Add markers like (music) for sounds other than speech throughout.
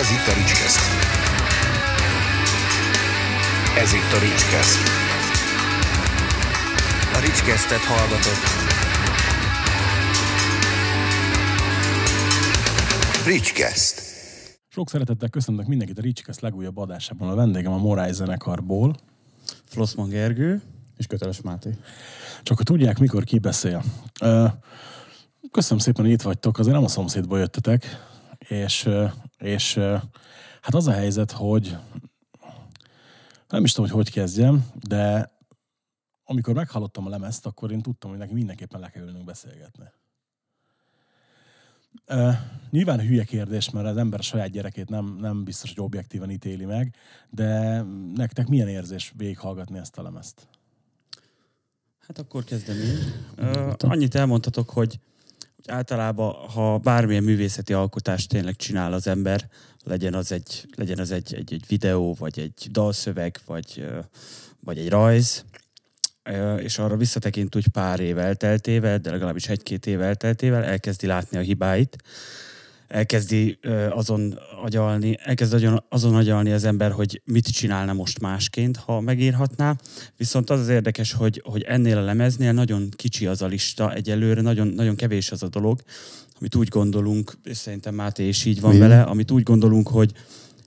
Ez itt a Ricskeszt. Ez itt a Ricskeszt. A Ricskesztet hallgatott. Ricskeszt. Sok szeretettel köszöntök mindenkit a Ricskeszt legújabb adásában. A vendégem a Morály zenekarból. Flossman Gergő. És Köteles Máté. Csak hogy tudják, mikor ki beszél. Köszönöm szépen, hogy itt vagytok. Azért nem a szomszédból jöttetek. És, és hát az a helyzet, hogy nem is tudom, hogy hogy kezdjem, de amikor meghallottam a lemezt, akkor én tudtam, hogy neki mindenképpen le kell ülnünk beszélgetni. Uh, nyilván hülye kérdés, mert az ember a saját gyerekét nem, nem biztos, hogy objektíven ítéli meg, de nektek milyen érzés végighallgatni ezt a lemezt? Hát akkor kezdem én. Uh, annyit elmondhatok, hogy általában, ha bármilyen művészeti alkotást tényleg csinál az ember, legyen az egy, legyen az egy, egy, egy videó, vagy egy dalszöveg, vagy, vagy egy rajz, és arra visszatekint úgy pár év elteltével, de legalábbis egy-két év elteltével elkezdi látni a hibáit, elkezdi azon agyalni, elkezd azon, azon agyalni az ember, hogy mit csinálna most másként, ha megírhatná. Viszont az az érdekes, hogy, hogy ennél a lemeznél nagyon kicsi az a lista, egyelőre nagyon, nagyon kevés az a dolog, amit úgy gondolunk, és szerintem Máté is így van Igen. vele, amit úgy gondolunk, hogy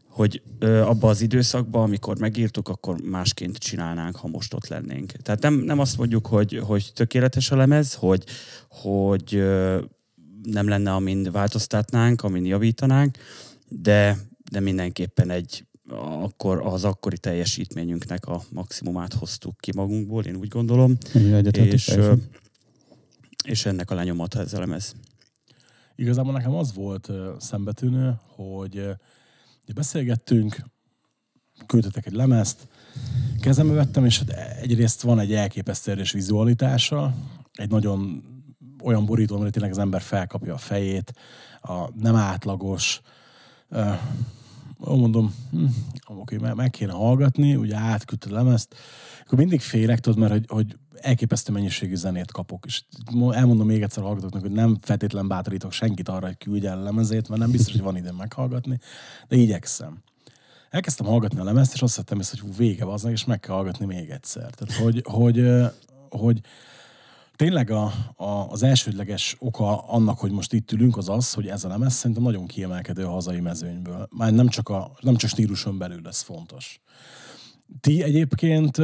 hogy ö, abba az időszakban, amikor megírtuk, akkor másként csinálnánk, ha most ott lennénk. Tehát nem, nem azt mondjuk, hogy, hogy tökéletes a lemez, hogy, hogy ö, nem lenne, amin változtatnánk, amin javítanánk, de, de mindenképpen egy akkor az akkori teljesítményünknek a maximumát hoztuk ki magunkból, én úgy gondolom, és, ö, és ennek a lenyomata ez a lemez. Igazából nekem az volt szembetűnő, hogy beszélgettünk, küldtetek egy lemezt, kezembe vettem, és hát egyrészt van egy elképesztő erős vizualitása, egy nagyon olyan borító, amire tényleg az ember felkapja a fejét, a nem átlagos, ó, mondom, hm, oké, meg, meg kéne hallgatni, ugye átküldte a lemezt, akkor mindig félek, tudod, mert hogy, hogy elképesztő mennyiségű zenét kapok. És mo- elmondom még egyszer a hallgatóknak, hogy nem feltétlen bátorítok senkit arra, hogy küldje el lemezét, mert nem biztos, hogy van időm meghallgatni, de igyekszem. Elkezdtem hallgatni a lemezt, és azt észre, hogy vége az, és meg kell hallgatni még egyszer. Tehát, hogy, hogy, ö, hogy tényleg a, a, az elsődleges oka annak, hogy most itt ülünk, az az, hogy ez a lemez szerintem nagyon kiemelkedő a hazai mezőnyből. Már nem csak, a, nem csak stíluson belül ez fontos. Ti egyébként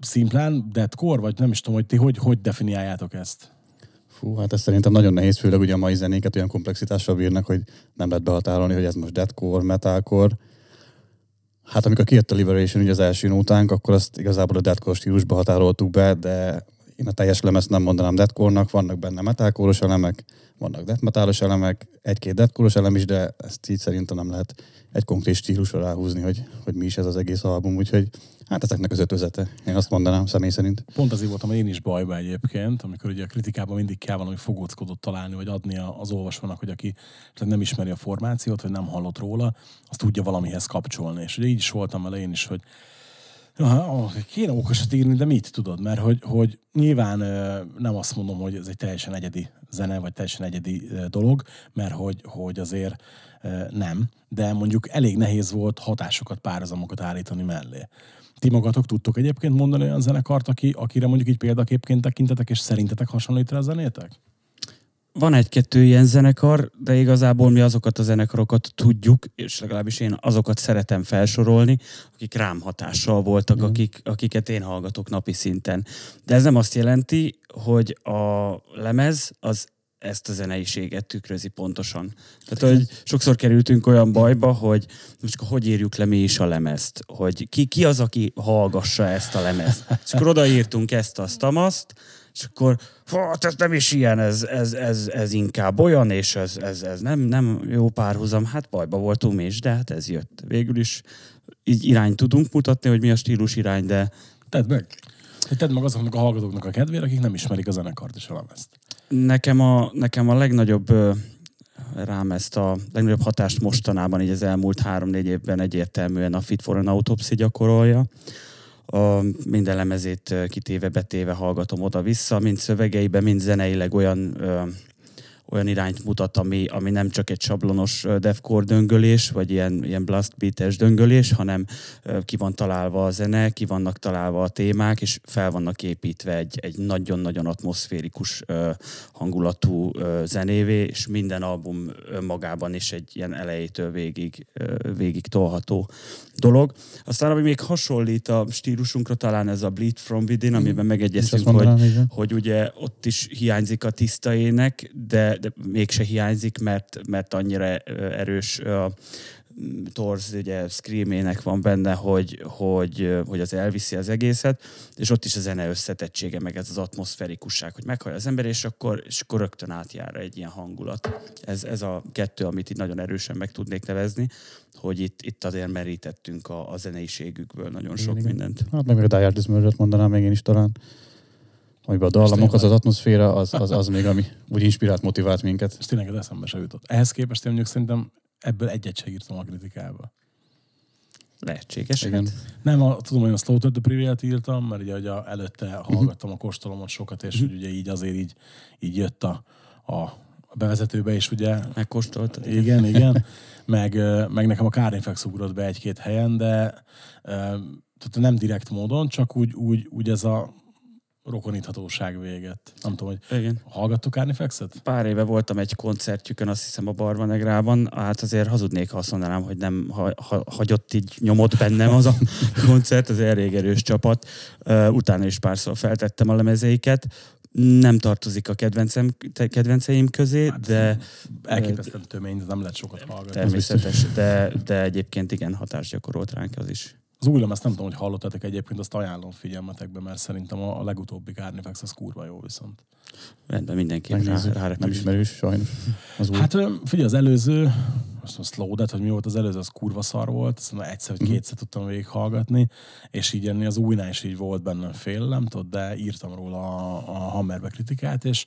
szimplán deadcore, vagy nem is tudom, hogy ti hogy, hogy definiáljátok ezt? Fú, hát ez szerintem nagyon nehéz, főleg ugye a mai zenéket olyan komplexitással bírnak, hogy nem lehet behatárolni, hogy ez most deadcore, metalcore. Hát amikor kijött a Liberation, ugye az első nótánk, akkor azt igazából a deadcore stílusba határoltuk be, de én a teljes lemezt nem mondanám deadcore-nak, vannak benne metalcore elemek, vannak death metalos elemek, egy-két deadcore elem is, de ezt így szerintem nem lehet egy konkrét stílusra ráhúzni, hogy, hogy mi is ez az egész album, úgyhogy hát ezeknek az ötözete. Én azt mondanám személy szerint. Pont azért voltam én is bajba egyébként, amikor ugye a kritikában mindig kell valami fogóckodót találni, vagy adni az olvasónak, hogy aki esetleg nem ismeri a formációt, vagy nem hallott róla, azt tudja valamihez kapcsolni. És ugye így is voltam vele én is, hogy Ja, kéne okosat írni, de mit tudod? Mert hogy, hogy nyilván nem azt mondom, hogy ez egy teljesen egyedi zene, vagy teljesen egyedi dolog, mert hogy, hogy azért nem, de mondjuk elég nehéz volt hatásokat, párhuzamokat állítani mellé. Ti magatok tudtok egyébként mondani olyan zenekart, aki, akire mondjuk így példaképként tekintetek, és szerintetek hasonlít rá a zenétek? Van egy-kettő ilyen zenekar, de igazából mi azokat a zenekarokat tudjuk, és legalábbis én azokat szeretem felsorolni, akik rám hatással voltak, Mhm. akik, akiket én hallgatok napi szinten. De ez nem azt jelenti, hogy a lemez az ezt a zeneiséget tükrözi pontosan. Tehát, hogy sokszor kerültünk olyan bajba, hogy most akkor hogy írjuk le mi is a lemezt, hogy ki, ki az, aki hallgassa ezt a lemezt. És akkor odaírtunk ezt, azt, amazt, és akkor, hát ez nem is ilyen, ez, ez, ez, ez inkább olyan, és ez, ez, ez nem, nem jó párhuzam. Hát bajba voltunk mi is, de hát ez jött. Végül is így irányt tudunk mutatni, hogy mi a stílus irány, de Tedd meg. Hogy Tedd meg azoknak a hallgatóknak a kedvére, akik nem ismerik a zenekart és a lemezt. nekem a, nekem a legnagyobb rám ezt a legnagyobb hatást mostanában, így az elmúlt három-négy évben egyértelműen a Fit for an Autopsy gyakorolja. A minden lemezét kitéve, betéve hallgatom oda-vissza, mind szövegeiben, mind zeneileg olyan, olyan irányt mutat, ami, ami nem csak egy sablonos ö, deathcore döngölés, vagy ilyen, ilyen blast beates döngölés, hanem ki van találva a zene, ki vannak találva a témák, és fel vannak építve egy, egy nagyon-nagyon atmoszférikus hangulatú zenévé, és minden album önmagában is egy ilyen elejétől végig, végig tolható dolog. Aztán, ami még hasonlít a stílusunkra, talán ez a Bleed From Within, amiben Is megegyeztünk, mondanám, hogy, hogy ugye ott is hiányzik a tiszta ének, de, de mégse hiányzik, mert, mert annyira erős a Torz, ugye screamének van benne, hogy, hogy, hogy az elviszi az egészet, és ott is a zene összetettsége, meg ez az atmoszferikusság, hogy meghallja az ember, és akkor, és akkor rögtön átjár egy ilyen hangulat. Ez, ez a kettő, amit itt nagyon erősen meg tudnék nevezni, hogy itt, itt azért merítettünk a, a zeneiségükből nagyon sok igen. mindent. Hát meg még a Die Hard mondanám még én is talán. Amiben a dallamok, az az atmoszféra, az, az, az még, ami úgy inspirált, motivált minket. És tényleg ez eszembe se jutott. Ehhez képest én mondjuk szerintem ebből egyet se írtam a kritikába. Lehetséges. Igen. Hát. Nem, a, tudom, hogy a Slaughter the Prevail-t írtam, mert ugye, ugye előtte hallgattam a kóstolomot sokat, és hogy ugye így azért így, így jött a, a bevezetőbe, és ugye Megkóstoltad? igen, igen. (laughs) Meg, meg nekem a Carinfex ugrott be egy-két helyen, de tehát nem direkt módon, csak úgy, úgy, úgy ez a rokoníthatóság véget. Nem tudom, hogy Igen. hallgattok Carnifexet? Pár éve voltam egy koncertjükön, azt hiszem a Barvanegrában, hát azért hazudnék, ha azt mondanám, hogy nem ha, ha, hagyott így nyomot bennem az a (laughs) koncert, az elég erős csapat. Utána is párszor feltettem a lemezeiket. Nem tartozik a kedvencem, kedvenceim közé, Hát, de Elképesztően tömény, de nem lehet sokat hallgatni. természetes, de, de egyébként igen, hatást gyakorolt ránk az is. Az új lemez nem tudom, hogy hallottátok egyébként, azt ajánlom figyelmetekbe, mert szerintem a, a legutóbbi Carnifex az kurva jó viszont. Rendben, mindenképp rá, Megnézzük. rá Nem ismerős, sajnos. Az új. Hát figyelj, az előző, azt mondom, Slow Death, hogy mi volt az előző, az kurva szar volt, azt mondom, egyszer vagy Mhm. kétszer tudtam végighallgatni, és így ennél az újnál is így volt bennem félelem, tudod, de írtam róla a, a Hammerbe kritikát, és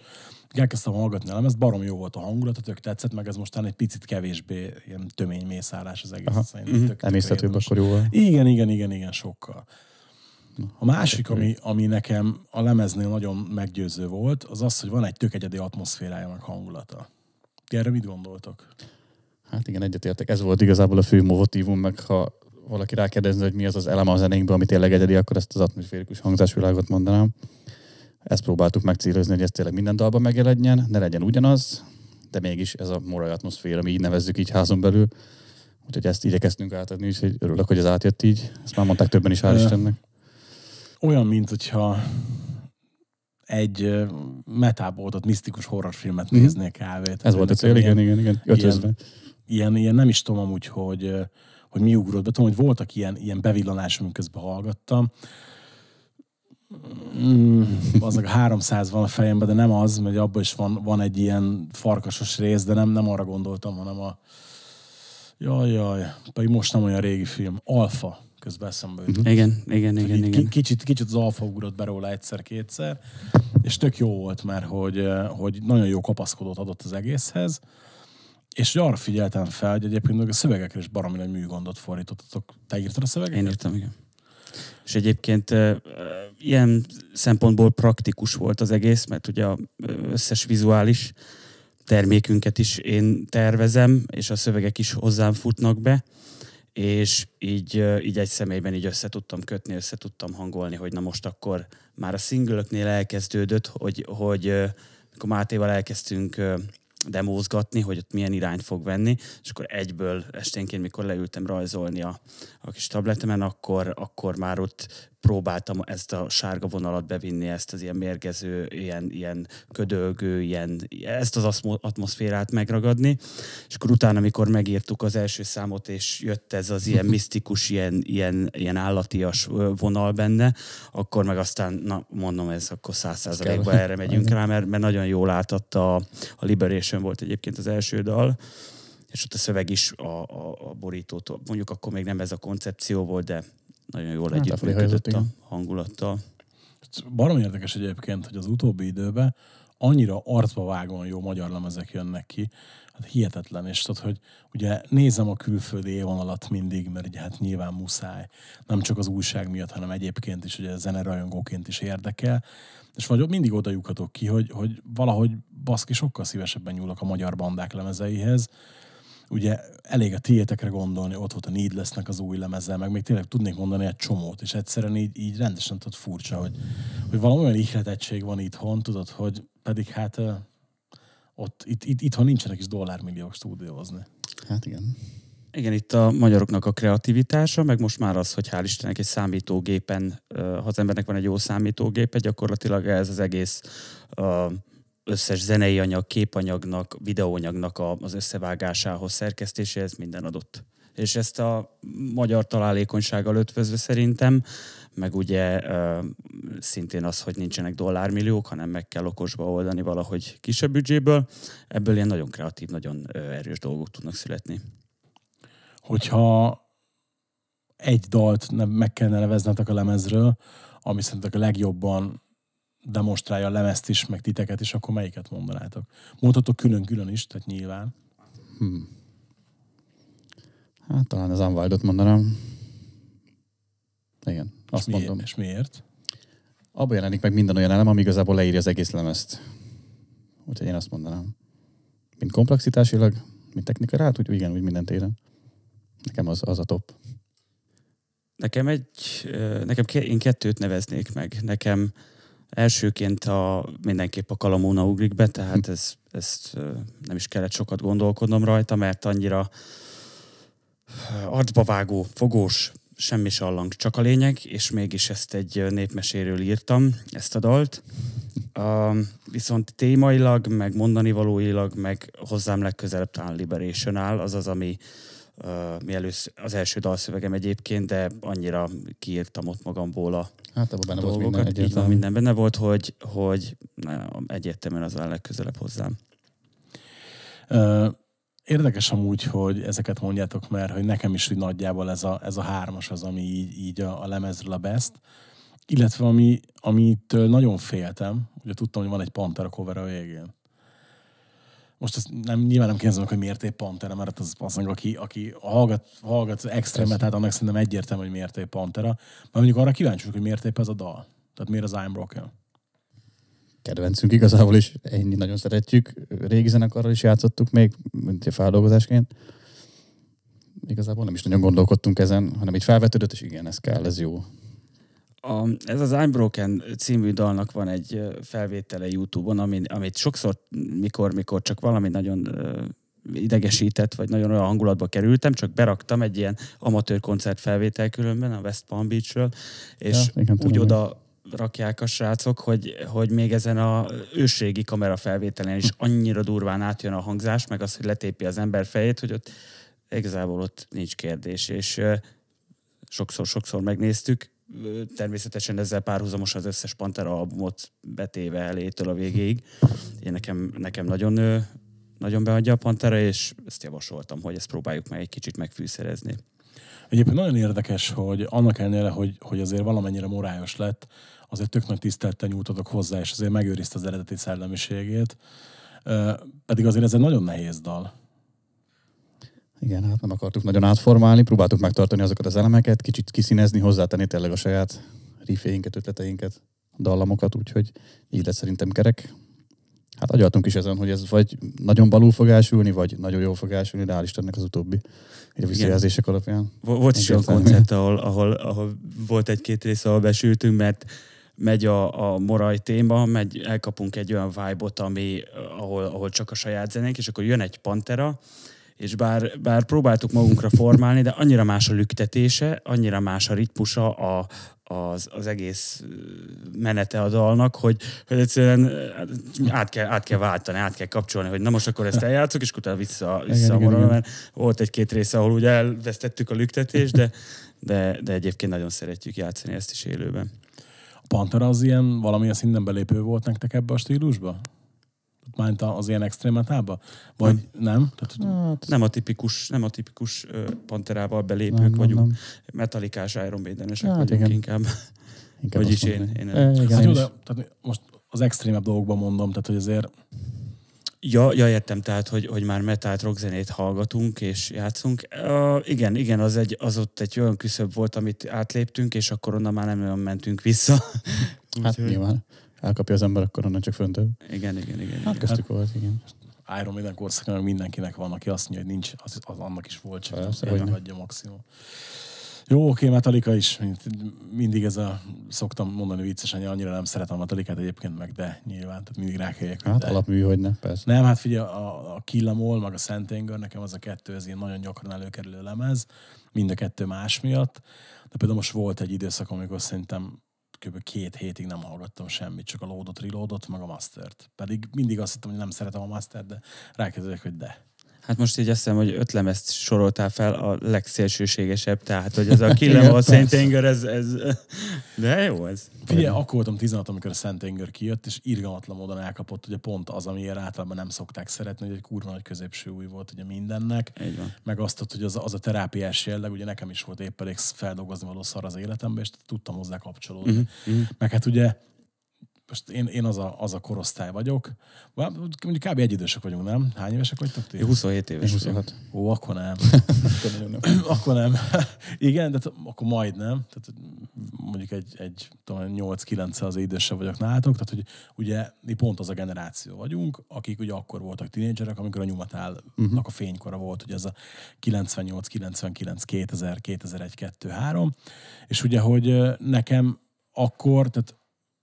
elkezdtem hallgatni a lemezt, barom jó volt a hangulat, tök tetszett, meg ez mostán egy picit kevésbé ilyen tömény mészárás az egész. Aha. Szerintem tök- tök Emészhetőbb akkor jóval. Igen, igen, igen, igen, sokkal. A másik, ami, ami nekem a lemeznél nagyon meggyőző volt, az az, hogy van egy tök egyedi atmoszférája, meg hangulata. Ti erre mit gondoltok? Hát igen, egyetértek. Ez volt igazából a fő motivum, meg ha valaki rákérdezne, hogy mi az az elem a zenénkben, ami tényleg egyedi, akkor ezt az atmoszférikus hangzásvilágot mondanám. Ezt próbáltuk megcélozni, hogy ez tényleg minden dalban megjelenjen, ne legyen ugyanaz, de mégis ez a morai atmoszféra, mi így nevezzük így házon belül. Úgyhogy ezt igyekeztünk átadni, úgyhogy örülök, hogy ez átjött így. Ezt már mondták többen is, hál' Istennek. Olyan, mint hogyha egy ö, metáboltott, misztikus horrorfilmet Mhm. néznél kávét. Ez volt a cél, igen, igen, igen. Ötözve. ilyen, ilyen nem is tudom amúgy, hogy, hogy mi ugrott be. Tudom, hogy voltak ilyen, ilyen bevillanások, közben hallgattam. Mm, az a 300 van a fejemben, de nem az, mert abban is van, van egy ilyen farkasos rész, de nem, nem arra gondoltam, hanem a jaj, jaj, pedig most nem olyan régi film. Alfa, közben eszembe jutott. Igen, igen, igen, így igen. ki- Kicsit, kicsit az alfa ugrott be róla egyszer-kétszer, és tök jó volt, mert hogy, hogy nagyon jó kapaszkodót adott az egészhez, és hogy arra figyeltem fel, hogy egyébként meg a szövegekre is baromi nagy műgondot fordítottatok. Te írtad a szövegeket? Én írtam, igen. És egyébként ilyen szempontból praktikus volt az egész, mert ugye a összes vizuális termékünket is én tervezem, és a szövegek is hozzám futnak be, és így, így egy személyben így össze tudtam kötni, össze tudtam hangolni, hogy na most akkor már a singlöknél elkezdődött, hogy, hogy ö, akkor Mátéval elkezdtünk demózgatni, hogy ott milyen irányt fog venni, és akkor egyből esténként, mikor leültem rajzolni a, a kis tabletemen, akkor, akkor már ott próbáltam ezt a sárga vonalat bevinni, ezt az ilyen mérgező, ilyen, ilyen ködölgő, ilyen, ezt az atmoszférát megragadni, és akkor utána, amikor megírtuk az első számot, és jött ez az ilyen misztikus, ilyen, ilyen, ilyen állatias vonal benne, akkor meg aztán, na mondom, ez akkor száz százalékban erre megyünk rá, mert, mert nagyon jól átadta a, a Liberation volt egyébként az első dal, és ott a szöveg is a, a, a borítótól, mondjuk akkor még nem ez a koncepció volt, de nagyon jól Hát, együttműködött a hangulattal. Barom érdekes egyébként, hogy az utóbbi időben annyira arcba vágóan jó magyar lemezek jönnek ki, hát hihetetlen, és tudod, hogy ugye nézem a külföldi élvonalat mindig, mert ugye hát nyilván muszáj, nem csak az újság miatt, hanem egyébként is, ugye zenerajongóként is érdekel, és vagy mindig oda lyukhatok ki, hogy, hogy valahogy baszki sokkal szívesebben nyúlok a magyar bandák lemezeihez, ugye elég a tiétekre gondolni, ott volt a Needlessnek az új lemeze, meg még tényleg tudnék mondani egy csomót, és egyszerűen így, így rendesen tudod furcsa, hogy, hogy valami olyan ihletettség van itthon, tudod, hogy pedig hát ott, itt, itt, itthon nincsenek is dollármilliók stúdiózni. Hát igen. Igen, itt a magyaroknak a kreativitása, meg most már az, hogy hál' Istennek egy számítógépen, ha az embernek van egy jó számítógépe, gyakorlatilag ez az egész összes zenei anyag, képanyagnak, videóanyagnak az összevágásához, szerkesztéséhez minden adott. És ezt a magyar találékonysággal ötvözve szerintem, meg ugye szintén az, hogy nincsenek dollármilliók, hanem meg kell okosba oldani valahogy kisebb büdzséből, ebből ilyen nagyon kreatív, nagyon erős dolgok tudnak születni. Hogyha egy dalt meg kellene neveznetek a lemezről, ami szerintek a legjobban demonstrálja a lemezt is, meg titeket is, akkor melyiket mondanátok? Mondhatok külön-külön is, tehát nyilván. Hmm. Hát talán az Unwildot mondanám. Igen, azt és mondom. Miért? És miért? Abban jelenik meg minden olyan elem, ami igazából leírja az egész lemezt. Úgyhogy én azt mondanám. Mint komplexitásilag, mint technika rá, úgy igen, úgy minden téren. Nekem az, az a top. Nekem egy, nekem én kettőt neveznék meg. Nekem Elsőként a, mindenképp a Kalamóna ugrik be, tehát ez, ezt nem is kellett sokat gondolkodnom rajta, mert annyira arcbavágó, fogós, semmi sallang, csak a lényeg, és mégis ezt egy népmeséről írtam, ezt a dalt. Uh, viszont témailag, meg mondani valóilag, meg hozzám legközelebb talán Liberation áll, az az, ami uh, mielőtt az első dalszövegem egyébként, de annyira kiírtam ott magamból a Hát abban benne dolgokat. volt minden Így van, minden benne volt, hogy, hogy na, egyértelműen az a legközelebb hozzám. Uh, érdekes amúgy, hogy ezeket mondjátok, mert hogy nekem is hogy nagyjából ez a, ez a hármas az, ami így, így a, a lemezről a best. Illetve ami, amitől nagyon féltem, ugye tudtam, hogy van egy Pantera cover a végén most ezt nem, nyilván nem kérdezem, hogy miért épp Pantera, mert az az aki, aki hallgat, hallgat extrémet, tehát annak szerintem egyértelmű, hogy miért épp Pantera. Mert mondjuk arra kíváncsi hogy miért épp ez a dal. Tehát miért az I'm Broken? Kedvencünk igazából is, ennyi nagyon szeretjük. Régi zenekarral is játszottuk még, mint a feldolgozásként. Igazából nem is nagyon gondolkodtunk ezen, hanem így felvetődött, és igen, ez kell, ez jó. A, ez az I'm Broken című dalnak van egy felvétele YouTube-on, amit, amit sokszor, mikor, mikor csak valami nagyon idegesített, vagy nagyon olyan hangulatba kerültem, csak beraktam egy ilyen amatőr koncert felvétel különben a West Palm Beachről, és ja, úgy oda rakják a srácok, hogy, hogy még ezen a ősrégi kamera felvételen is annyira durván átjön a hangzás, meg az, hogy letépi az ember fejét, hogy ott igazából ott nincs kérdés, és sokszor-sokszor megnéztük, természetesen ezzel párhuzamos az összes Pantera albumot betéve elétől a végéig. Én nekem, nekem nagyon, nagyon beadja a Pantera, és ezt javasoltam, hogy ezt próbáljuk meg egy kicsit megfűszerezni. Egyébként nagyon érdekes, hogy annak ellenére, hogy, hogy azért valamennyire morályos lett, azért tök nagy tisztelettel nyújtotok hozzá, és azért megőrizte az eredeti szellemiségét. Pedig azért ez egy nagyon nehéz dal. Igen, hát nem akartuk nagyon átformálni, próbáltuk megtartani azokat az elemeket, kicsit kiszínezni, hozzátenni tényleg a saját rifféinket, ötleteinket, dallamokat, úgyhogy így lett szerintem kerek. Hát agyaltunk is ezen, hogy ez vagy nagyon balul fog elsülni, vagy nagyon jól fog elsülni, de hál' Istennek az utóbbi így a visszajelzések alapján. Volt is olyan koncert, ahol, ahol, ahol volt egy-két rész, ahol besültünk, mert megy a, a moraj téma, megy, elkapunk egy olyan vibe-ot, ami, ahol, ahol csak a saját zenénk, és akkor jön egy pantera, és bár, bár próbáltuk magunkra formálni, de annyira más a lüktetése, annyira más a ritmusa, a, az, az egész menete a dalnak, hogy, hogy egyszerűen át kell, át kell váltani, át kell kapcsolni, hogy na most akkor ezt eljátszok, és utána vissza, vissza igen, igen, mert volt egy-két része, ahol ugye elvesztettük a lüktetést, de, de, de egyébként nagyon szeretjük játszani ezt is élőben. A Pantera az ilyen valamilyen szinten belépő volt nektek ebbe a stílusba? Mányt az ilyen extrém metába? Vagy nem? nem? Tehát... Hát, nem a tipikus, nem a tipikus panterával belépők nem, vagyunk. Nem, nem. Metalikás Iron Maiden-esek hát, vagyunk igen. inkább. inkább Vagyis én. én, én e, igen, hát jó, de, tehát most az extrémebb dolgokban mondom, tehát hogy azért Ja, ja értem, tehát, hogy, hogy már metált rockzenét hallgatunk és játszunk. Uh, igen, igen, az, egy, az ott egy olyan küszöb volt, amit átléptünk, és akkor onnan már nem olyan mentünk vissza. Hát Úgyhogy- nyilván. Elkapja az ember, akkor onnan csak föntebb. Igen, igen, igen. Hát igen. köztük volt, igen. Iron Maiden korszakban mindenkinek van, aki azt mondja, hogy nincs, az, az annak is volt, csak Persze, egy hogyne. megadja maximum. Jó, oké, Metallica is. Mindig ez a, szoktam mondani viccesen, hogy annyira nem szeretem a Metallicát egyébként meg, de nyilván, tehát mindig rákeljek, hogy Hát de. alapmű, hogy ne, persze. Nem, hát figyelj, a, a Kill 'Em All, meg a Szent Anger, nekem az a kettő, ez ilyen nagyon gyakran előkerülő lemez, mind a kettő más miatt. De például most volt egy időszak, amikor szerintem kb. két hétig nem hallgattam semmit, csak a loadot, reloadot, meg a mastert. Pedig mindig azt hittem, hogy nem szeretem a mastert, de rákezdődök, hogy de. Hát most így azt hiszem, hogy öt lemezt soroltál fel a legszélsőségesebb, tehát hogy ez a (laughs) Killem, a persze. Anger, ez, ez, de jó ez. Figyelj, akkor voltam 16, amikor a Szent Anger kijött, és irgalmatlan módon elkapott, ugye pont az, amiért általában nem szokták szeretni, hogy egy kurva nagy középső új volt ugye mindennek. Meg azt, hogy az, az a terápiás jelleg, ugye nekem is volt épp elég feldolgozni való szar az életemben, és tudtam hozzá kapcsolódni. Uh-huh. Meg hát ugye most én, én az, a, az a korosztály vagyok. Mondjuk kb. egy idősek vagyunk, nem? Hány évesek vagytok ti? Én 27 éves És vagyok. 26. Ó, akkor nem. Akkor nem. (clears throat) (laughs) Igen, de t- akkor majd nem. Tehát mondjuk egy, egy tudom, 8-9 az idősebb vagyok nálatok. Tehát, hogy ugye mi pont az a generáció vagyunk, akik ugye akkor voltak tinédzserek, amikor a nyumatálnak uh-huh. a fénykora volt, ugye ez a 98, 99, 2000, 2001, 2, 3. És ugye, hogy nekem akkor, tehát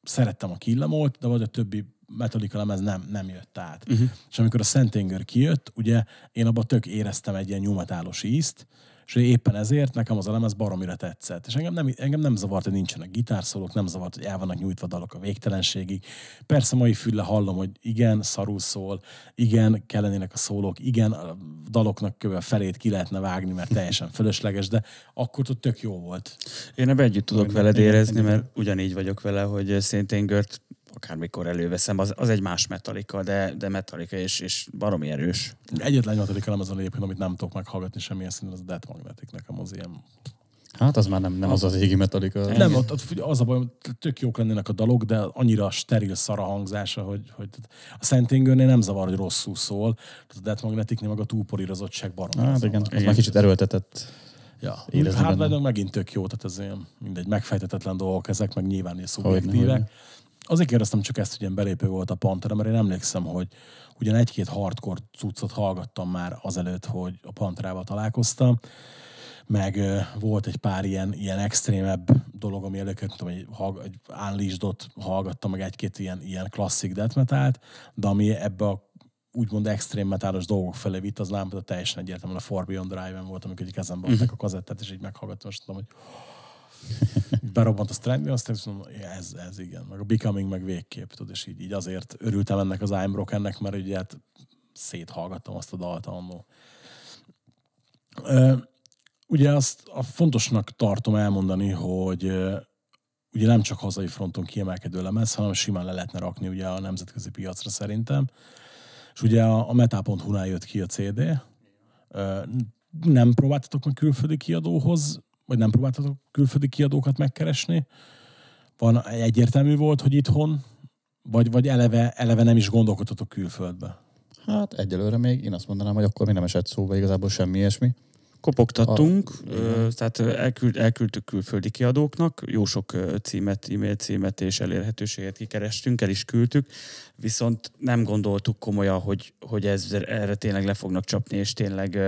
szerettem a Killamolt, de vagy a többi Metallica lemez nem, nem jött át. Uh-huh. És amikor a Szent Anger kijött, ugye én abban tök éreztem egy ilyen nyumatálos ízt, és éppen ezért nekem az a lemez baromira tetszett. És engem nem, engem nem zavart, hogy nincsenek gitárszólók, nem zavart, hogy el vannak nyújtva dalok a végtelenségig. Persze mai fülle hallom, hogy igen, szarul szól, igen, kellenének a szólók, igen, a daloknak a felét ki lehetne vágni, mert teljesen fölösleges, de akkor ott tök jó volt. Én ebben együtt tudok Igen, veled érezni, mert ugyanígy vagyok vele, hogy Saint Angert akármikor előveszem, az, az egy más Metallica, de, de Metallica és, és baromi erős. Egyetlen Metallica lemez van egyébként, amit nem tudok meghallgatni semmilyen szinten, az a Death Magnetic nekem az ilyen Hát az már nem, nem az az égi Metallica. Nem, ott, ott az a baj, tök jók lennének a dalok, de annyira steril szara hangzása, hogy, hogy a Szent Angernél nem zavar, hogy rosszul szól, a Death Magneticnél meg a túlpolírozottság barom. Hát igen, az már kicsit erőltetett. Ja, hát meg megint tök jó, tehát ez ilyen mindegy, megfejtetetlen dolgok ezek, meg nyilván ilyen Hogyne, szubjektívek. hogyne. Azért kérdeztem csak ezt, hogy ilyen belépő volt a Pantera, mert én emlékszem, hogy ugyan egy-két hardcore cuccot hallgattam már azelőtt, hogy a Panterával találkoztam, meg volt egy pár ilyen, ilyen extrémebb dolog, ami előkerült, tudom, egy, egy Unleashed-ot hallgattam, meg egy-két ilyen, ilyen klasszik death metalt, de ami ebbe a úgymond extrém metálos dolgok felé vitt, az lámpa teljesen egyértelműen a Far Beyond Drive-en volt, amikor egy kezembe adták a kazettát, és így meghallgattam, és tudom, hogy (laughs) berobbant a Strand, aztán azt mondom, ja, ez, ez igen, meg a Becoming, meg végképp, tudod, és így, így azért örültem ennek az I'm Brokennek, mert ugye hát széthallgattam azt a dalt annó. Ugye azt a fontosnak tartom elmondani, hogy ugye nem csak hazai fronton kiemelkedő lemez, hanem simán le lehetne rakni ugye a nemzetközi piacra szerintem. És ugye a, a metal.hu-nál jött ki a CD. Nem próbáltatok meg külföldi kiadóhoz, vagy nem próbáltatok külföldi kiadókat megkeresni? Van egyértelmű volt, hogy itthon, vagy, vagy eleve, eleve nem is gondolkodtatok külföldbe? Hát egyelőre még én azt mondanám, hogy akkor még nem esett szóba igazából semmi ilyesmi. Kopogtattunk, ö, tehát elküld, elküldtük külföldi kiadóknak, jó sok címet, e-mail címet és elérhetőséget kikerestünk, el is küldtük, viszont nem gondoltuk komolyan, hogy, hogy ez, erre tényleg le fognak csapni, és tényleg,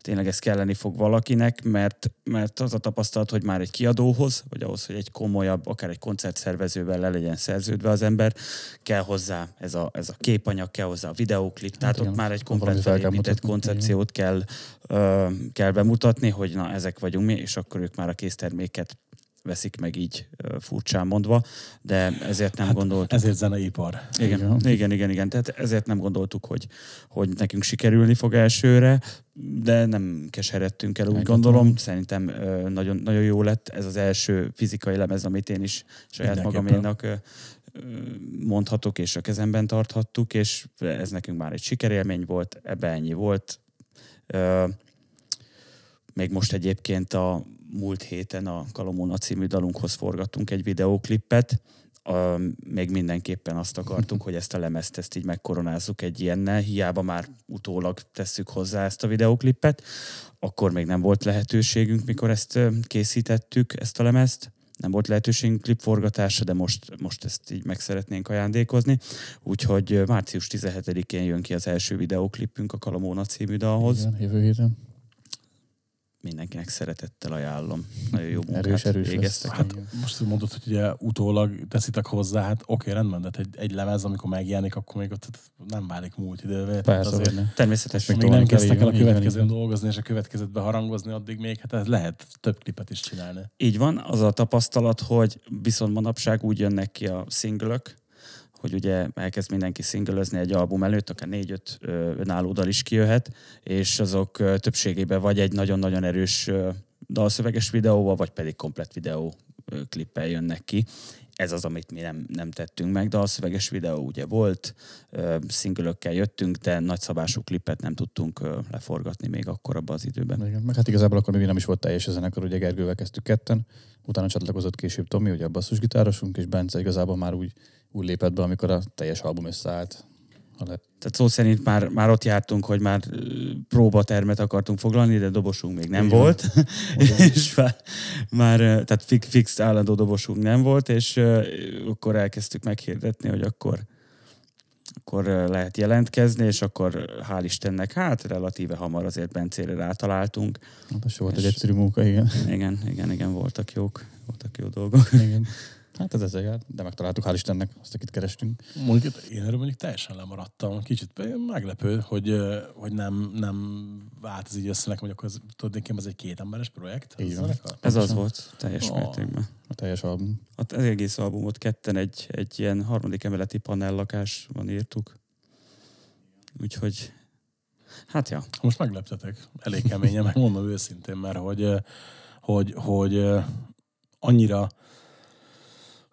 tényleg ez kelleni fog valakinek, mert, mert az a tapasztalat, hogy már egy kiadóhoz, vagy ahhoz, hogy egy komolyabb, akár egy koncertszervezővel le legyen szerződve az ember, kell hozzá ez a, ez a képanyag, kell hozzá a videóklip, tehát igen, ott már egy komplet felépített koncepciót kell, ö, kell bemutatni, hogy na, ezek vagyunk mi, és akkor ők már a készterméket veszik meg így furcsán mondva, de ezért nem hát gondoltuk. Ezért zeneipar. Igen, Igen. igen, igen, igen. Tehát ezért nem gondoltuk, hogy, hogy nekünk sikerülni fog elsőre, de nem keseredtünk el, úgy Engedtem. gondolom. Szerintem nagyon, nagyon jó lett ez az első fizikai lemez, amit én is saját magaménak mondhatok, és a kezemben tarthattuk, és ez nekünk már egy sikerélmény volt, ebbe ennyi volt. Még most egyébként a múlt héten a Kalomóna című dalunkhoz forgattunk egy videóklipet, a, még mindenképpen azt akartuk, hogy ezt a lemezt ezt így megkoronázzuk egy ilyennel, hiába már utólag tesszük hozzá ezt a videoklipet, akkor még nem volt lehetőségünk, mikor ezt készítettük, ezt a lemezt, nem volt lehetőségünk klipforgatásra, de most, most ezt így meg szeretnénk ajándékozni. Úgyhogy március 17-én jön ki az első videoklipünk a Kalamóna című dalhoz. Igen, jövő héten. Mindenkinek szeretettel ajánlom. Nagyon jó munkát Erős, erős végeztek. lesz. Hát, Hát most mondod, hogy ugye utólag teszitek hozzá, hát oké, rendben, de hát egy, egy lemez, amikor megjelenik, akkor még ott nem válik múlt idővé. Tehát Persze, azért, természetesen. még nem kezdtek el a következőn dolgozni, és a következőt beharangozni, addig még hát ez lehet több klipet is csinálni. Így van, az a tapasztalat, hogy viszont manapság úgy jönnek ki a szingülök, hogy ugye elkezd mindenki szingölözni egy album előtt, akár négy-öt önálló dal is kijöhet, és azok többségében vagy egy nagyon-nagyon erős dalszöveges videóval, vagy pedig komplet videó klippel jönnek ki. Ez az, amit mi nem, nem tettünk meg, de a szöveges videó ugye volt, szingölökkel jöttünk, de nagyszabású klippet nem tudtunk leforgatni még akkor abban az időben. Igen. Meg hát igazából akkor még nem is volt teljes a zenekar, ugye Gergővel kezdtük ketten, utána csatlakozott később Tomi, ugye a basszusgitárosunk, és Bence igazából már úgy, úgy lépett be, amikor a teljes album összeállt. Tehát szó szerint már, már ott jártunk, hogy már próbatermet akartunk foglalni, de dobosunk még nem Igen. volt. (laughs) és már, már tehát fix, fix állandó dobosunk nem volt, és akkor elkezdtük meghirdetni, hogy akkor akkor lehet jelentkezni, és akkor hál' Istennek, hát relatíve hamar azért Bencére rátaláltunk. Hát volt egy És- egyszerű munka, igen. Igen, igen, igen, voltak jók, voltak jó dolgok. igen. (laughs) Hát ez ezzel járt, de megtaláltuk, hál' Istennek azt, akit kerestünk. Mondjuk én erről mondjuk teljesen lemaradtam. Kicsit meglepő, hogy, hogy nem, nem vált ez így össze nekem, hogy akkor ez, tudod, nekem ez egy kétemberes projekt. Így Ez van. Ez az volt teljes Ó. mértékben. A teljes album. Hát az egész albumot ketten egy, egy ilyen harmadik emeleti panellakásban írtuk. Úgyhogy, hát ja, Most megleptetek. Elég keményen, megmondom őszintén, mert hogy, hogy, hogy annyira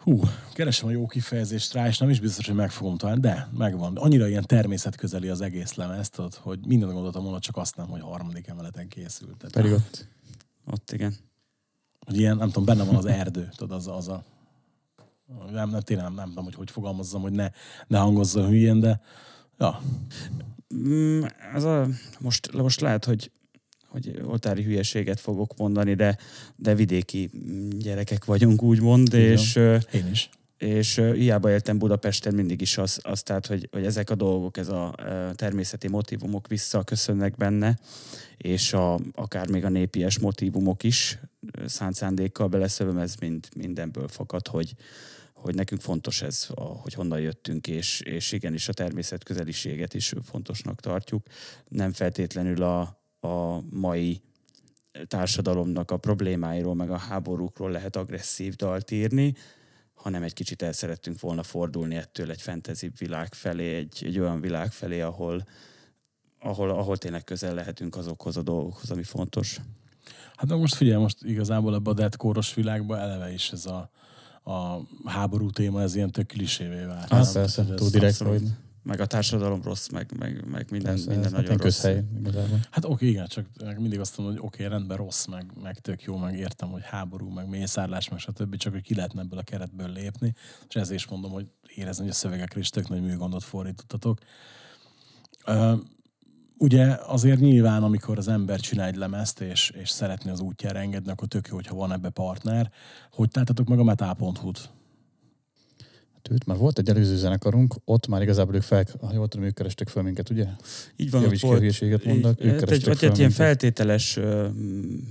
hú, keresem a jó kifejezést rá, és nem is biztos, hogy meg fogom találni, de megvan. Annyira ilyen természetközeli az egész lemez, tudod, hogy mindent gondoltam volna, csak azt nem, hogy harmadik emeleten készült. Tehát, Pedig ott ott igen. hogy ilyen, nem tudom, benne van az erdő, tudod, az, az a nem, nem, tényleg nem, nem tudom, hogy hogy fogalmazzam, hogy ne, ne hangozza hülyén, de ja, Mm, Ez a, most, most lehet, hogy hogy oltári hülyeséget fogok mondani, de, de vidéki gyerekek vagyunk, úgymond, Igen. és, én is. és hiába éltem Budapesten, mindig is az, az tehát, hogy, hogy ezek a dolgok, ez a természeti motivumok visszaköszönnek benne, és a, akár még a népies motivumok is szánt szándékkal beleszövöm, ez mind, mindenből fakad, hogy, hogy nekünk fontos ez, a, hogy honnan jöttünk, és, és igenis a természet közeliséget is fontosnak tartjuk. Nem feltétlenül a, a mai társadalomnak a problémáiról, meg a háborúkról lehet agresszív dalt írni, hanem egy kicsit el szerettünk volna fordulni ettől egy fantasy világ felé, egy, egy olyan világ felé, ahol, ahol, ahol tényleg közel lehetünk azokhoz a dolgokhoz, ami fontos. Hát de most figyelj, most igazából ebbe a deadcore világban eleve is ez a, a háború téma, ez ilyen tök klisévé vált. Hát persze, túl direkt, abszolút. hogy Meg a társadalom rossz, meg, meg, meg minden, persze, minden nagyon rossz. közhely igazából. Hát oké, igen, csak mindig azt mondom, hogy oké, rendben rossz, meg, meg tök jó, meg értem, hogy háború, meg mészárlás, meg stb., csak hogy ki lehetne ebből a keretből lépni, és ezért is mondom, hogy érezni, hogy a szövegekre is tök nagy műgondot fordítottatok. Ugye azért nyilván, amikor az ember csinál egy lemezt, és, és szeretné az útjára engedni, akkor tök jó, hogyha van ebbe partner. Hogy találtatok meg a metal.hu-t? Őt már volt egy előző zenekarunk, ott már igazából ők fel, ha jól tudom, ők kerestek fel minket, ugye? Így van, ott Javíts ki, volt. hülyeséget mondok, ők Így, egy, kerestek vagy fel egy ilyen minket. feltételes ö,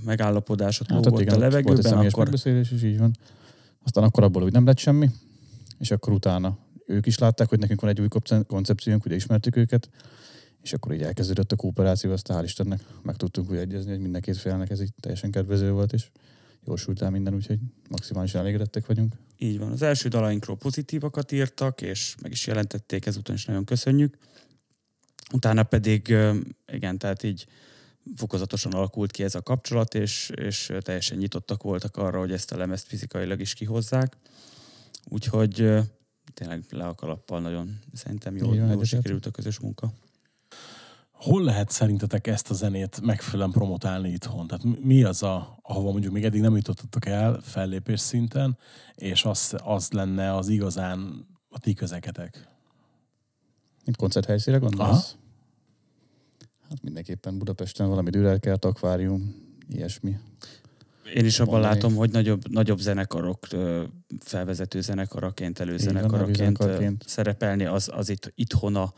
megállapodásot Hát ott igen, a ott volt egy levegőben, személyes akkor megbeszélés is, így van. Aztán akkor abból úgy nem lett semmi, és akkor utána ők is látták, hogy nekünk van egy új konce- koncepciónk, ugye ismertük őket, és akkor így elkezdődött a kooperáció, aztán hál' Istennek meg tudtunk úgy egyezni, hogy mind a két félnek ez így teljesen kedvező volt, és jól sült el minden, úgyhogy maximálisan elégedettek vagyunk. Így van. Az első dalainkról pozitívakat írtak, és meg is jelentették, ezúton is nagyon köszönjük. Utána pedig, igen, tehát így fokozatosan alakult ki ez a kapcsolat, és, és teljesen nyitottak voltak arra, hogy ezt a lemezt fizikailag is kihozzák. Úgyhogy tényleg le a kalappal nagyon szerintem jól, jól sikerült a közös munka. Hol lehet szerintetek ezt a zenét megfelelően promotálni itthon? Tehát mi- az, a, ahova mondjuk még eddig nem jutottatok el fellépés szinten, és az, az lenne az igazán a ti közeketek? Mint koncerthelyszínre gondolsz? Aha. Hát mindenképpen Budapesten valami Dürerkert, akvárium, ilyesmi. Én is abban Mondani. látom, hogy nagyobb, nagyobb zenekarok, felvezető zenekaraként, előzenekaraként szerepelni, az, az itt, itthon a,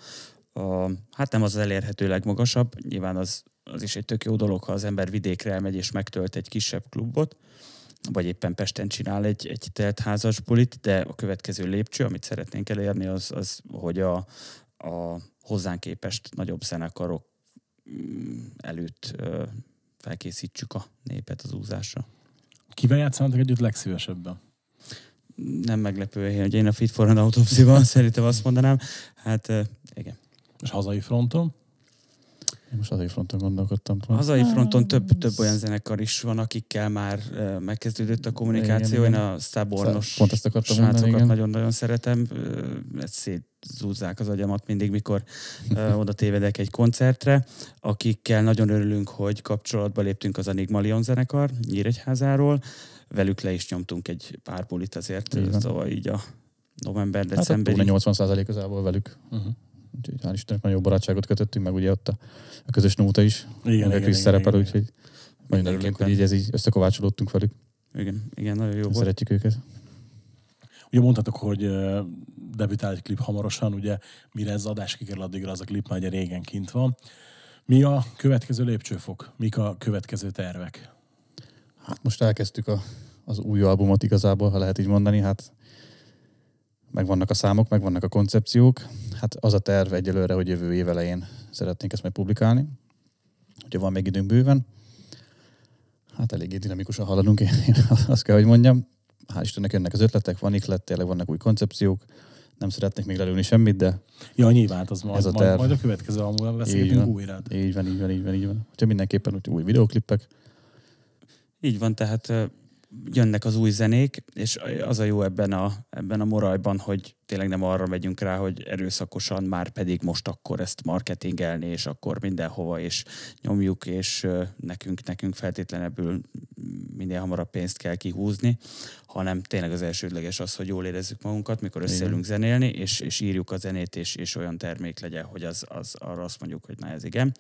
a, hát nem az elérhető legmagasabb, nyilván az, az is egy tök jó dolog, ha az ember vidékre elmegy és megtölt egy kisebb klubot, vagy éppen Pesten csinál egy, egy teltházas bulit, de a következő lépcső, amit szeretnénk elérni, az, az hogy a, a hozzánk képest nagyobb zenekarok mm, előtt felkészítsük a népet az úzásra. Kivel játszanátok együtt legszívesebben? nem meglepő, hogy én a Fit for an Autopsy-ban (laughs) szerintem azt mondanám. Hát igen. És hazai fronton? Én most azért fronton gondolkodtam. Hazai fronton több, több olyan zenekar is van, akikkel már megkezdődött a kommunikáció. Igen, Én igen. a Stabornos Pont ezt akartam srácokat igen. nagyon-nagyon szeretem. Ezt szétzúzzák az agyamat mindig, mikor (laughs) oda tévedek egy koncertre. Akikkel nagyon örülünk, hogy kapcsolatba léptünk az Enigma Lion zenekar Nyíregyházáról. Velük le is nyomtunk egy pár bulit azért, van. szóval így a Hát a november-decemberi. túl 80 közelból velük. Uh-huh. Úgyhogy hál' Istennek nagyon jó barátságot kötöttünk, meg ugye ott a, a közös nóta is. Igen, igen, is igen, szerepel, igen, úgyhogy nagyon örülünk, hogy így ez így összekovácsolódtunk velük. Igen, igen, nagyon jó volt. Szeretjük őket. Ugye mondhatok, hogy debütál egy klip hamarosan, ugye mire ez az adás kikerül, addigra az a klip már ugye régen kint van. Mi a következő lépcsőfok? Mik a következő tervek? Hát most elkezdtük a, az új albumot igazából, ha lehet így mondani. Hát megvannak a számok, megvannak a koncepciók. Hát az a terv egyelőre, hogy jövő év elején szeretnénk ezt majd publikálni. Ugye van még időnk bőven. Hát eléggé dinamikusan haladunk, én, én azt kell, hogy mondjam. Hál' Istennek jönnek az ötletek, van iklet, tényleg vannak új koncepciók. Nem szeretnék még lelőni semmit, de Ja, nyilván, az majd, Ez a majd, terv. majd a következő beszélgetünk van. újra. így van, így van, így van, így van. Úgyhogy mindenképpen úgy új videóklippek. Így van, tehát jönnek az új zenék, és az a jó ebben a, ebben a morajban, hogy tényleg nem arra megyünk rá, hogy erőszakosan már pedig most akkor ezt marketingelni, és akkor mindenhova, és nyomjuk, és nekünk, nekünk feltétlenebbül minél hamarabb pénzt kell kihúzni, hanem tényleg az elsődleges az, hogy jól érezzük magunkat, mikor összeülünk zenélni, és, és írjuk a zenét, és, és olyan termék legyen, hogy az, az arra azt mondjuk, hogy na ez igen,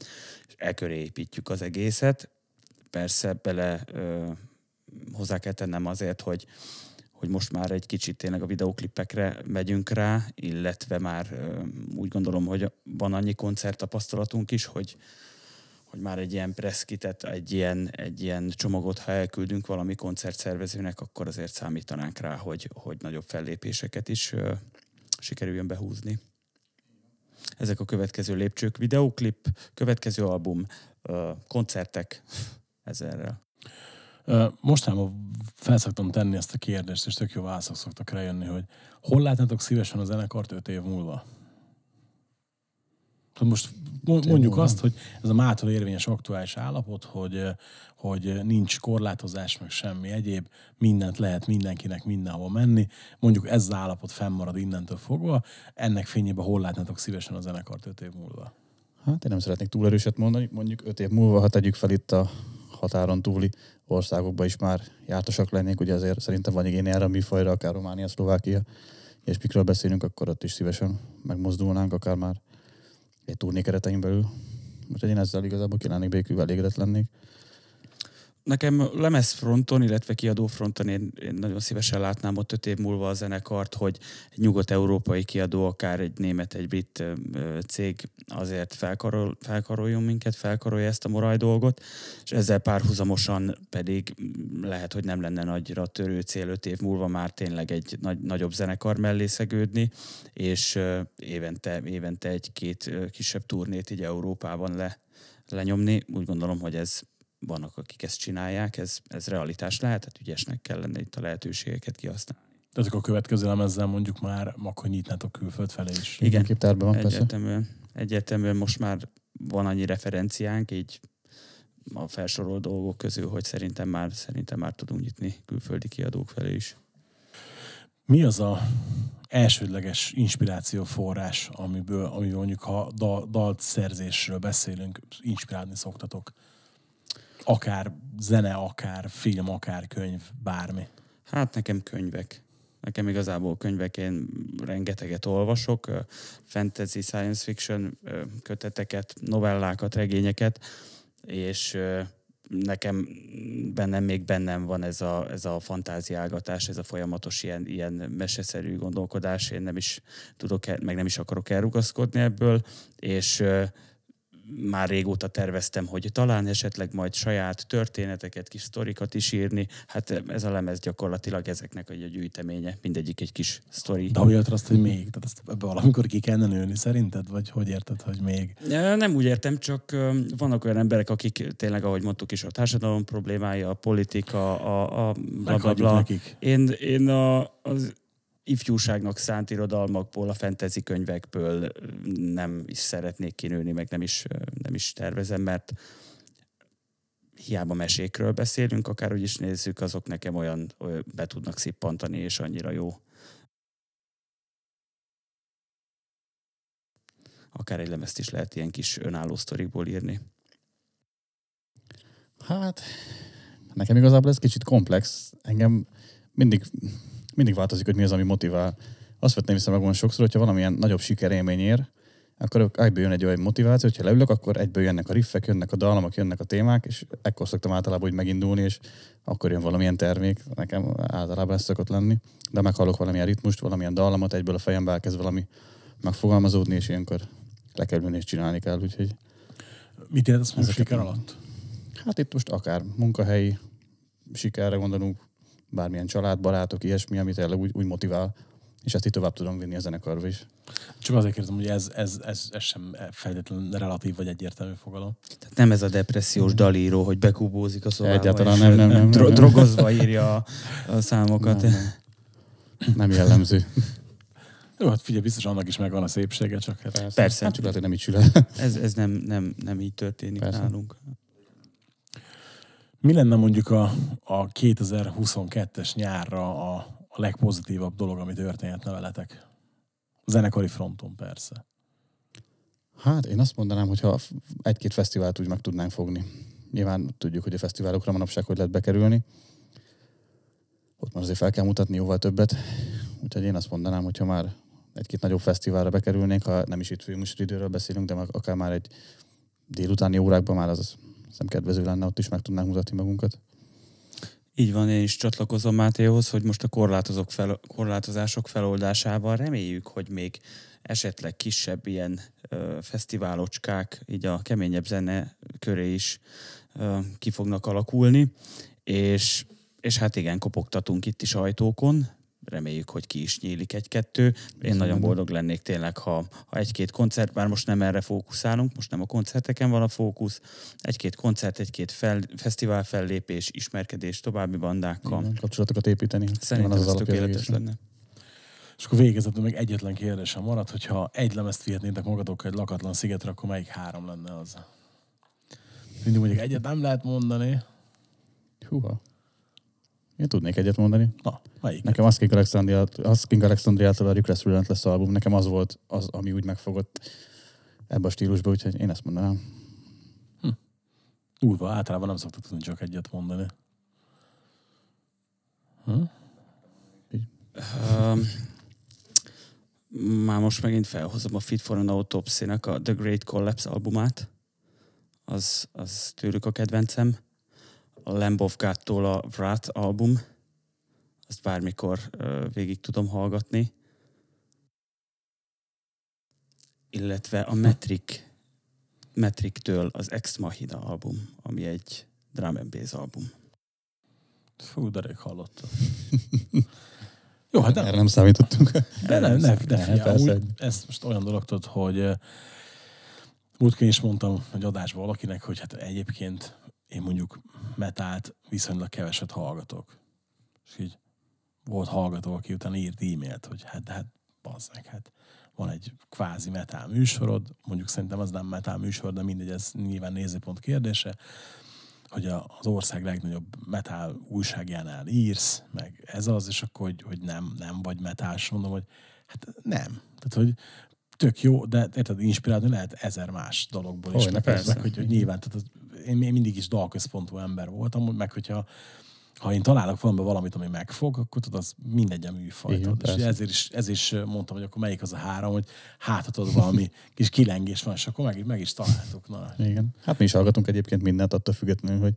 és elköré építjük az egészet, persze bele ö, hozzá kell tennem azért, hogy, hogy most már egy kicsit tényleg a videóklipekre megyünk rá, illetve már úgy gondolom, hogy van annyi koncert tapasztalatunk is, hogy, hogy már egy ilyen preszkitet, egy ilyen, egy ilyen csomagot, ha elküldünk valami koncertszervezőnek, akkor azért számítanánk rá, hogy, hogy nagyobb fellépéseket is ö, sikerüljön behúzni. Ezek a következő lépcsők, videóklip, következő album, ö, koncertek (laughs) ezerrel. Mostanában felszoktam tenni ezt a kérdést, és tök jó válaszok szoktak rájönni, hogy hol látnátok szívesen a zenekart öt év múlva? Tehát most mo- mondjuk azt, hogy ez a mától érvényes aktuális állapot, hogy, hogy nincs korlátozás, meg semmi egyéb, mindent lehet mindenkinek mindenhol menni. Mondjuk ez az állapot fennmarad innentől fogva. Ennek fényében hol látnátok szívesen a zenekart öt év múlva? Hát én nem szeretnék túl erőset mondani, mondjuk öt év múlva, ha tegyük fel itt a határon túli országokba is már jártosak lennénk, ugye azért szerintem van igény erre a műfajra, akár Románia, Szlovákia, és mikről beszélünk, akkor ott is szívesen megmozdulnánk, akár már egy turné keretein belül. Úgyhogy én ezzel igazából ki lennék elégedett lennék. Nekem lemezfronton, illetve kiadófronton én, én nagyon szívesen látnám ott öt év múlva a zenekart, hogy egy nyugat-európai kiadó, akár egy német, egy brit cég azért felkarol, felkaroljon minket, felkarolja ezt a moraj dolgot, és ezzel párhuzamosan pedig lehet, hogy nem lenne nagyra törő cél öt év múlva már tényleg egy nagy, nagyobb zenekar mellé szegődni, és évente, évente egy-két kisebb turnét így Európában le, lenyomni. Úgy gondolom, hogy ez vannak, akik ezt csinálják, ez, ez realitás lehet, tehát ügyesnek kellene itt a lehetőségeket kihasználni. Tehát akkor a következő lemezzel mondjuk már akkor nyitnátok külföld felé is. Igen. Van, persze. Egyértelműen, egyértelműen most már van annyi referenciánk, így a felsorolt dolgok közül, hogy szerintem már, szerintem már tudunk nyitni külföldi kiadók felé is. Mi az a elsődleges inspirációforrás, amiből, ami mondjuk ha dal, dalt szerzésről beszélünk, inspirálni szoktatok. Akár zene, akár film, akár könyv, bármi. Hát nekem könyvek. Nekem igazából könyvek, én rengeteget olvasok, fantasy, science fiction köteteket, novellákat, regényeket, és nekem bennem még bennem van ez a, ez a fantáziálgatás, ez a folyamatos ilyen, ilyen meseszerű gondolkodás. Én nem is tudok, meg nem is akarok elrugaszkodni ebből, és már régóta terveztem, hogy talán esetleg majd saját történeteket, kis sztorikat is írni. Hát ez a lemez gyakorlatilag ezeknek a gyűjteménye. Mindegyik egy kis sztori. De hogy érted azt, hogy még? Tehát ezt ebbe valamikor ki kellene nőni szerinted? Vagy hogy érted, hogy még? Nem úgy értem, csak vannak olyan emberek, akik tényleg, ahogy mondtuk is, a társadalom problémája, a politika, a, a bla bla bla. nekik. Én, én a, az ifjúságnak szánt irodalmakból, a fantasy könyvekből nem is szeretnék kinőni, meg nem is, nem is tervezem, mert hiába mesékről beszélünk, akárhogy is nézzük, azok nekem olyan, olyan be tudnak szippantani, és annyira jó. Akár egy lemezt is lehet ilyen kis önálló sztorikból írni. Hát, nekem igazából ez kicsit komplex. Engem mindig, mindig változik, hogy mi az, ami motivál. Azt vettem észre magam sokszor, hogyha valamilyen nagyobb sikerélmény ér, akkor egyből jön egy olyan motiváció, hogyha leülök, akkor egyből jönnek a riffek, jönnek a dallamok, jönnek a témák, és ekkor szoktam általában úgy megindulni, és akkor jön valamilyen termék. Nekem általában ez szokott lenni. De meghallok valamilyen ritmust, valamilyen dallamot, egyből a fejembe elkezd valami megfogalmazódni, és ilyenkor le kell ülni és csinálni kell. Úgyhogy Mit értesz most siker alatt? Hát itt most akár munkahelyi sikerre gondolunk, bármilyen család, barátok, ilyesmi, ami tényleg úgy, úgy motivál, és ezt itt tovább tudom vinni a zenekarba is. Csak azért kérdezem, hogy ez, ez, ez, ez sem feltétlenül relatív vagy egyértelmű fogalom. Tehát nem ez a depressziós dalíró, hogy bekubózik a szobába, Egyáltalán nem, nem, nem, dro- nem. drogozva írja a, a számokat. Nem, nem. Nem jellemző. Jó, hát figyelj, biztos annak is megvan a szépsége, csak hát Persze. Hát csak lehet, hogy nem így csinál. Ez, ez nem, nem, nem így történik Persze. nálunk. Mi lenne mondjuk a, a 2022-es nyárra a, a legpozitívabb dolog, ami történhetne veletek? A zenekari fronton persze. Hát én azt mondanám, hogyha egy-két fesztivált úgy meg tudnánk fogni. Nyilván tudjuk, hogy a fesztiválokra manapság hogy lehet bekerülni. Ott már azért fel kell mutatni jóval többet. Úgyhogy én azt mondanám, hogyha már egy-két nagyobb fesztiválra bekerülnénk, ha nem is itt főműsoridőről beszélünk, de akár már egy délutáni órákban már az hiszem kedvező lenne, ott is meg tudnánk mutatni magunkat. Így van, én is csatlakozom Mátéhoz, hogy most a korlátozók fel, korlátozások feloldásával reméljük, hogy még esetleg kisebb ilyen ö, fesztiválocskák, így a keményebb zene köré is ö, ki fognak alakulni, és, és hát igen, kopogtatunk itt is ajtókon, reméljük, hogy ki is nyílik egy-kettő. Én nagyon boldog lennék tényleg, ha, ha egy-két koncert, bár most nem erre fókuszálunk, most nem a koncerteken van a fókusz, egy-két koncert, egy-két fel, fesztivál fellépés, ismerkedés további bandákkal. Igen, kapcsolatokat építeni. Szerintem alapja az tökéletes lenne. És akkor végezetül még egyetlen kérdésem maradt, hogyha egy lemezt vihetnétek magatokkal egy lakatlan szigetre, akkor melyik három lenne az? Mindig mondjuk egyet nem lehet mondani. Húha. Én tudnék egyet mondani. Na, melyik? Nekem Asking Alexandria, Asking Alexandriától a Request Relentless album, nekem az volt az, ami úgy megfogott ebbe a stílusba, úgyhogy én ezt mondanám. Durva, általában nem szoktak tudni csak egyet mondani. Um, már most megint felhozom a Fit for an Autopsy-nek a The Great Collapse albumát. Az, az tőlük a kedvencem. A Lamb of God-tól a Wrath album. Azt bármikor végig tudom hallgatni. Illetve a Metric, Metric-től az Ex Machina album, ami egy drum and bass album. Fú, de rég hallottam. (laughs) Jó, hát nem, Erre nem számítottunk. De nem, ne, de Ne, figyelj, persze. úgy, ez most olyan dolog tudod, hogy múltkor is mondtam egy adásban valakinek, hogy hát egyébként én mondjuk metált viszonylag keveset hallgatok. És így volt hallgató, aki utána írt e-mailt, hogy hát, de hát bazd meg, hát van egy kvázi metál műsorod, mondjuk szerintem az nem metál műsor, de mindegy, ez nyilván nézőpont kérdése, hogy az ország legnagyobb metál újságjánál írsz, meg ez az, és akkor, hogy, hogy nem, nem vagy metás. Mondom, hogy Hát nem. Tehát, hogy tök jó, de érted, inspirálni lehet ezer más dologból is. Hogyne, Meg, persze. meg, hogy, hogy nyilván, tehát az, én, mindig is dalközpontú ember voltam, meg hogyha ha én találok valamiben valamit, ami megfog, akkor tudod, az mindegy a műfaj. Igen. És ezért is, ezért is mondtam, hogy akkor melyik az a három, hogy hát ha tudod, valami (laughs) kis kilengés van, és akkor meg, meg is találtuk. Na. Igen. Hát mi is hallgatunk egyébként mindent, attól függetlenül, hogy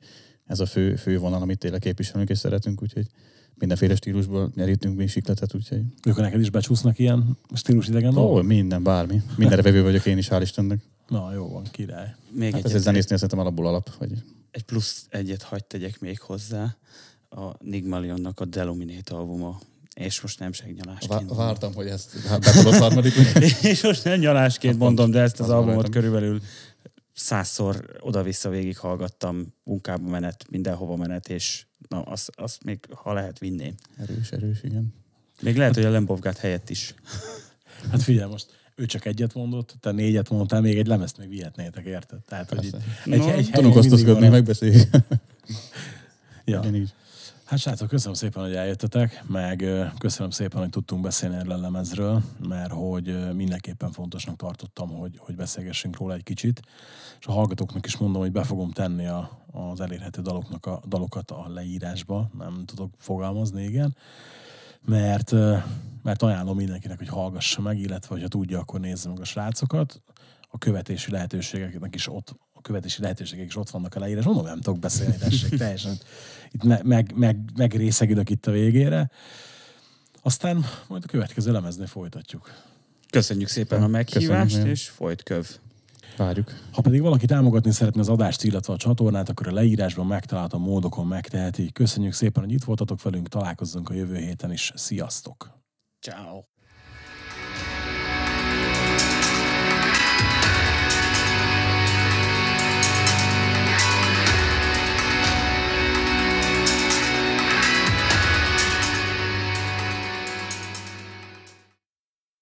ez a fő, fő vonal, amit tényleg képviselünk és szeretünk, úgyhogy mindenféle stílusból nyerítünk mi úgyhogy Ők neked is becsúsznak ilyen stílus idegen ó, minden, bármi. Mindenre vevő vagyok én is, hál' Istennek. Na, jó van, király. Még Hát ez egyet, egy zenésznél szerintem alapból alap, hogy egy plusz egyet hagyd tegyek még hozzá. A Nigmalionnak a Deluminate albuma. És most nem segnyalásként. mondom. vártam, hogy ezt hát betudod harmadik. (laughs) És most nem nyalásként Hát mondom, de ezt az azon albumot rajtam. körülbelül százszor oda-vissza végig hallgattam, munkába menet, mindenhova menet, és na, azt, azt még, ha lehet, vinném. Erős, erős, igen. Még lehet, hogy a Lembovgát helyett is. Hát figyelj, most ő csak egyet mondott, te négyet mondtál, még egy lemezt még vihetnétek, érted? Tehát, hogy Persze. itt egy, No, egy van- megbeszéljük. (laughs) Ja. Igen, így. Hát srácok, köszönöm szépen, hogy eljöttetek, meg köszönöm szépen, hogy tudtunk beszélni erről a lemezről, mert hogy mindenképpen fontosnak tartottam, hogy, hogy beszélgessünk róla egy kicsit. És a hallgatóknak is mondom, hogy be fogom tenni a, az elérhető daloknak a dalokat a leírásba, nem tudok fogalmazni, igen. Mert, mert ajánlom mindenkinek, hogy hallgassa meg, illetve, hogyha tudja, akkor nézze meg a srácokat. A követési lehetőségeknek is ott, a követési lehetőségek is ott vannak a leírás. Mondom, nem tudok beszélni, tessék, (laughs) teljesen itt me, meg, meg, megrészegülök itt a végére. Aztán majd a következő lemezni folytatjuk. Köszönjük szépen a Köszönjük meghívást, nagyon. és folyt köv. Várjuk. Ha pedig valaki támogatni szeretne az adást, illetve a csatornát, akkor a leírásban megtalálható módokon megteheti. Köszönjük szépen, hogy itt voltatok velünk, találkozzunk a jövő héten is. Sziasztok! Ciao.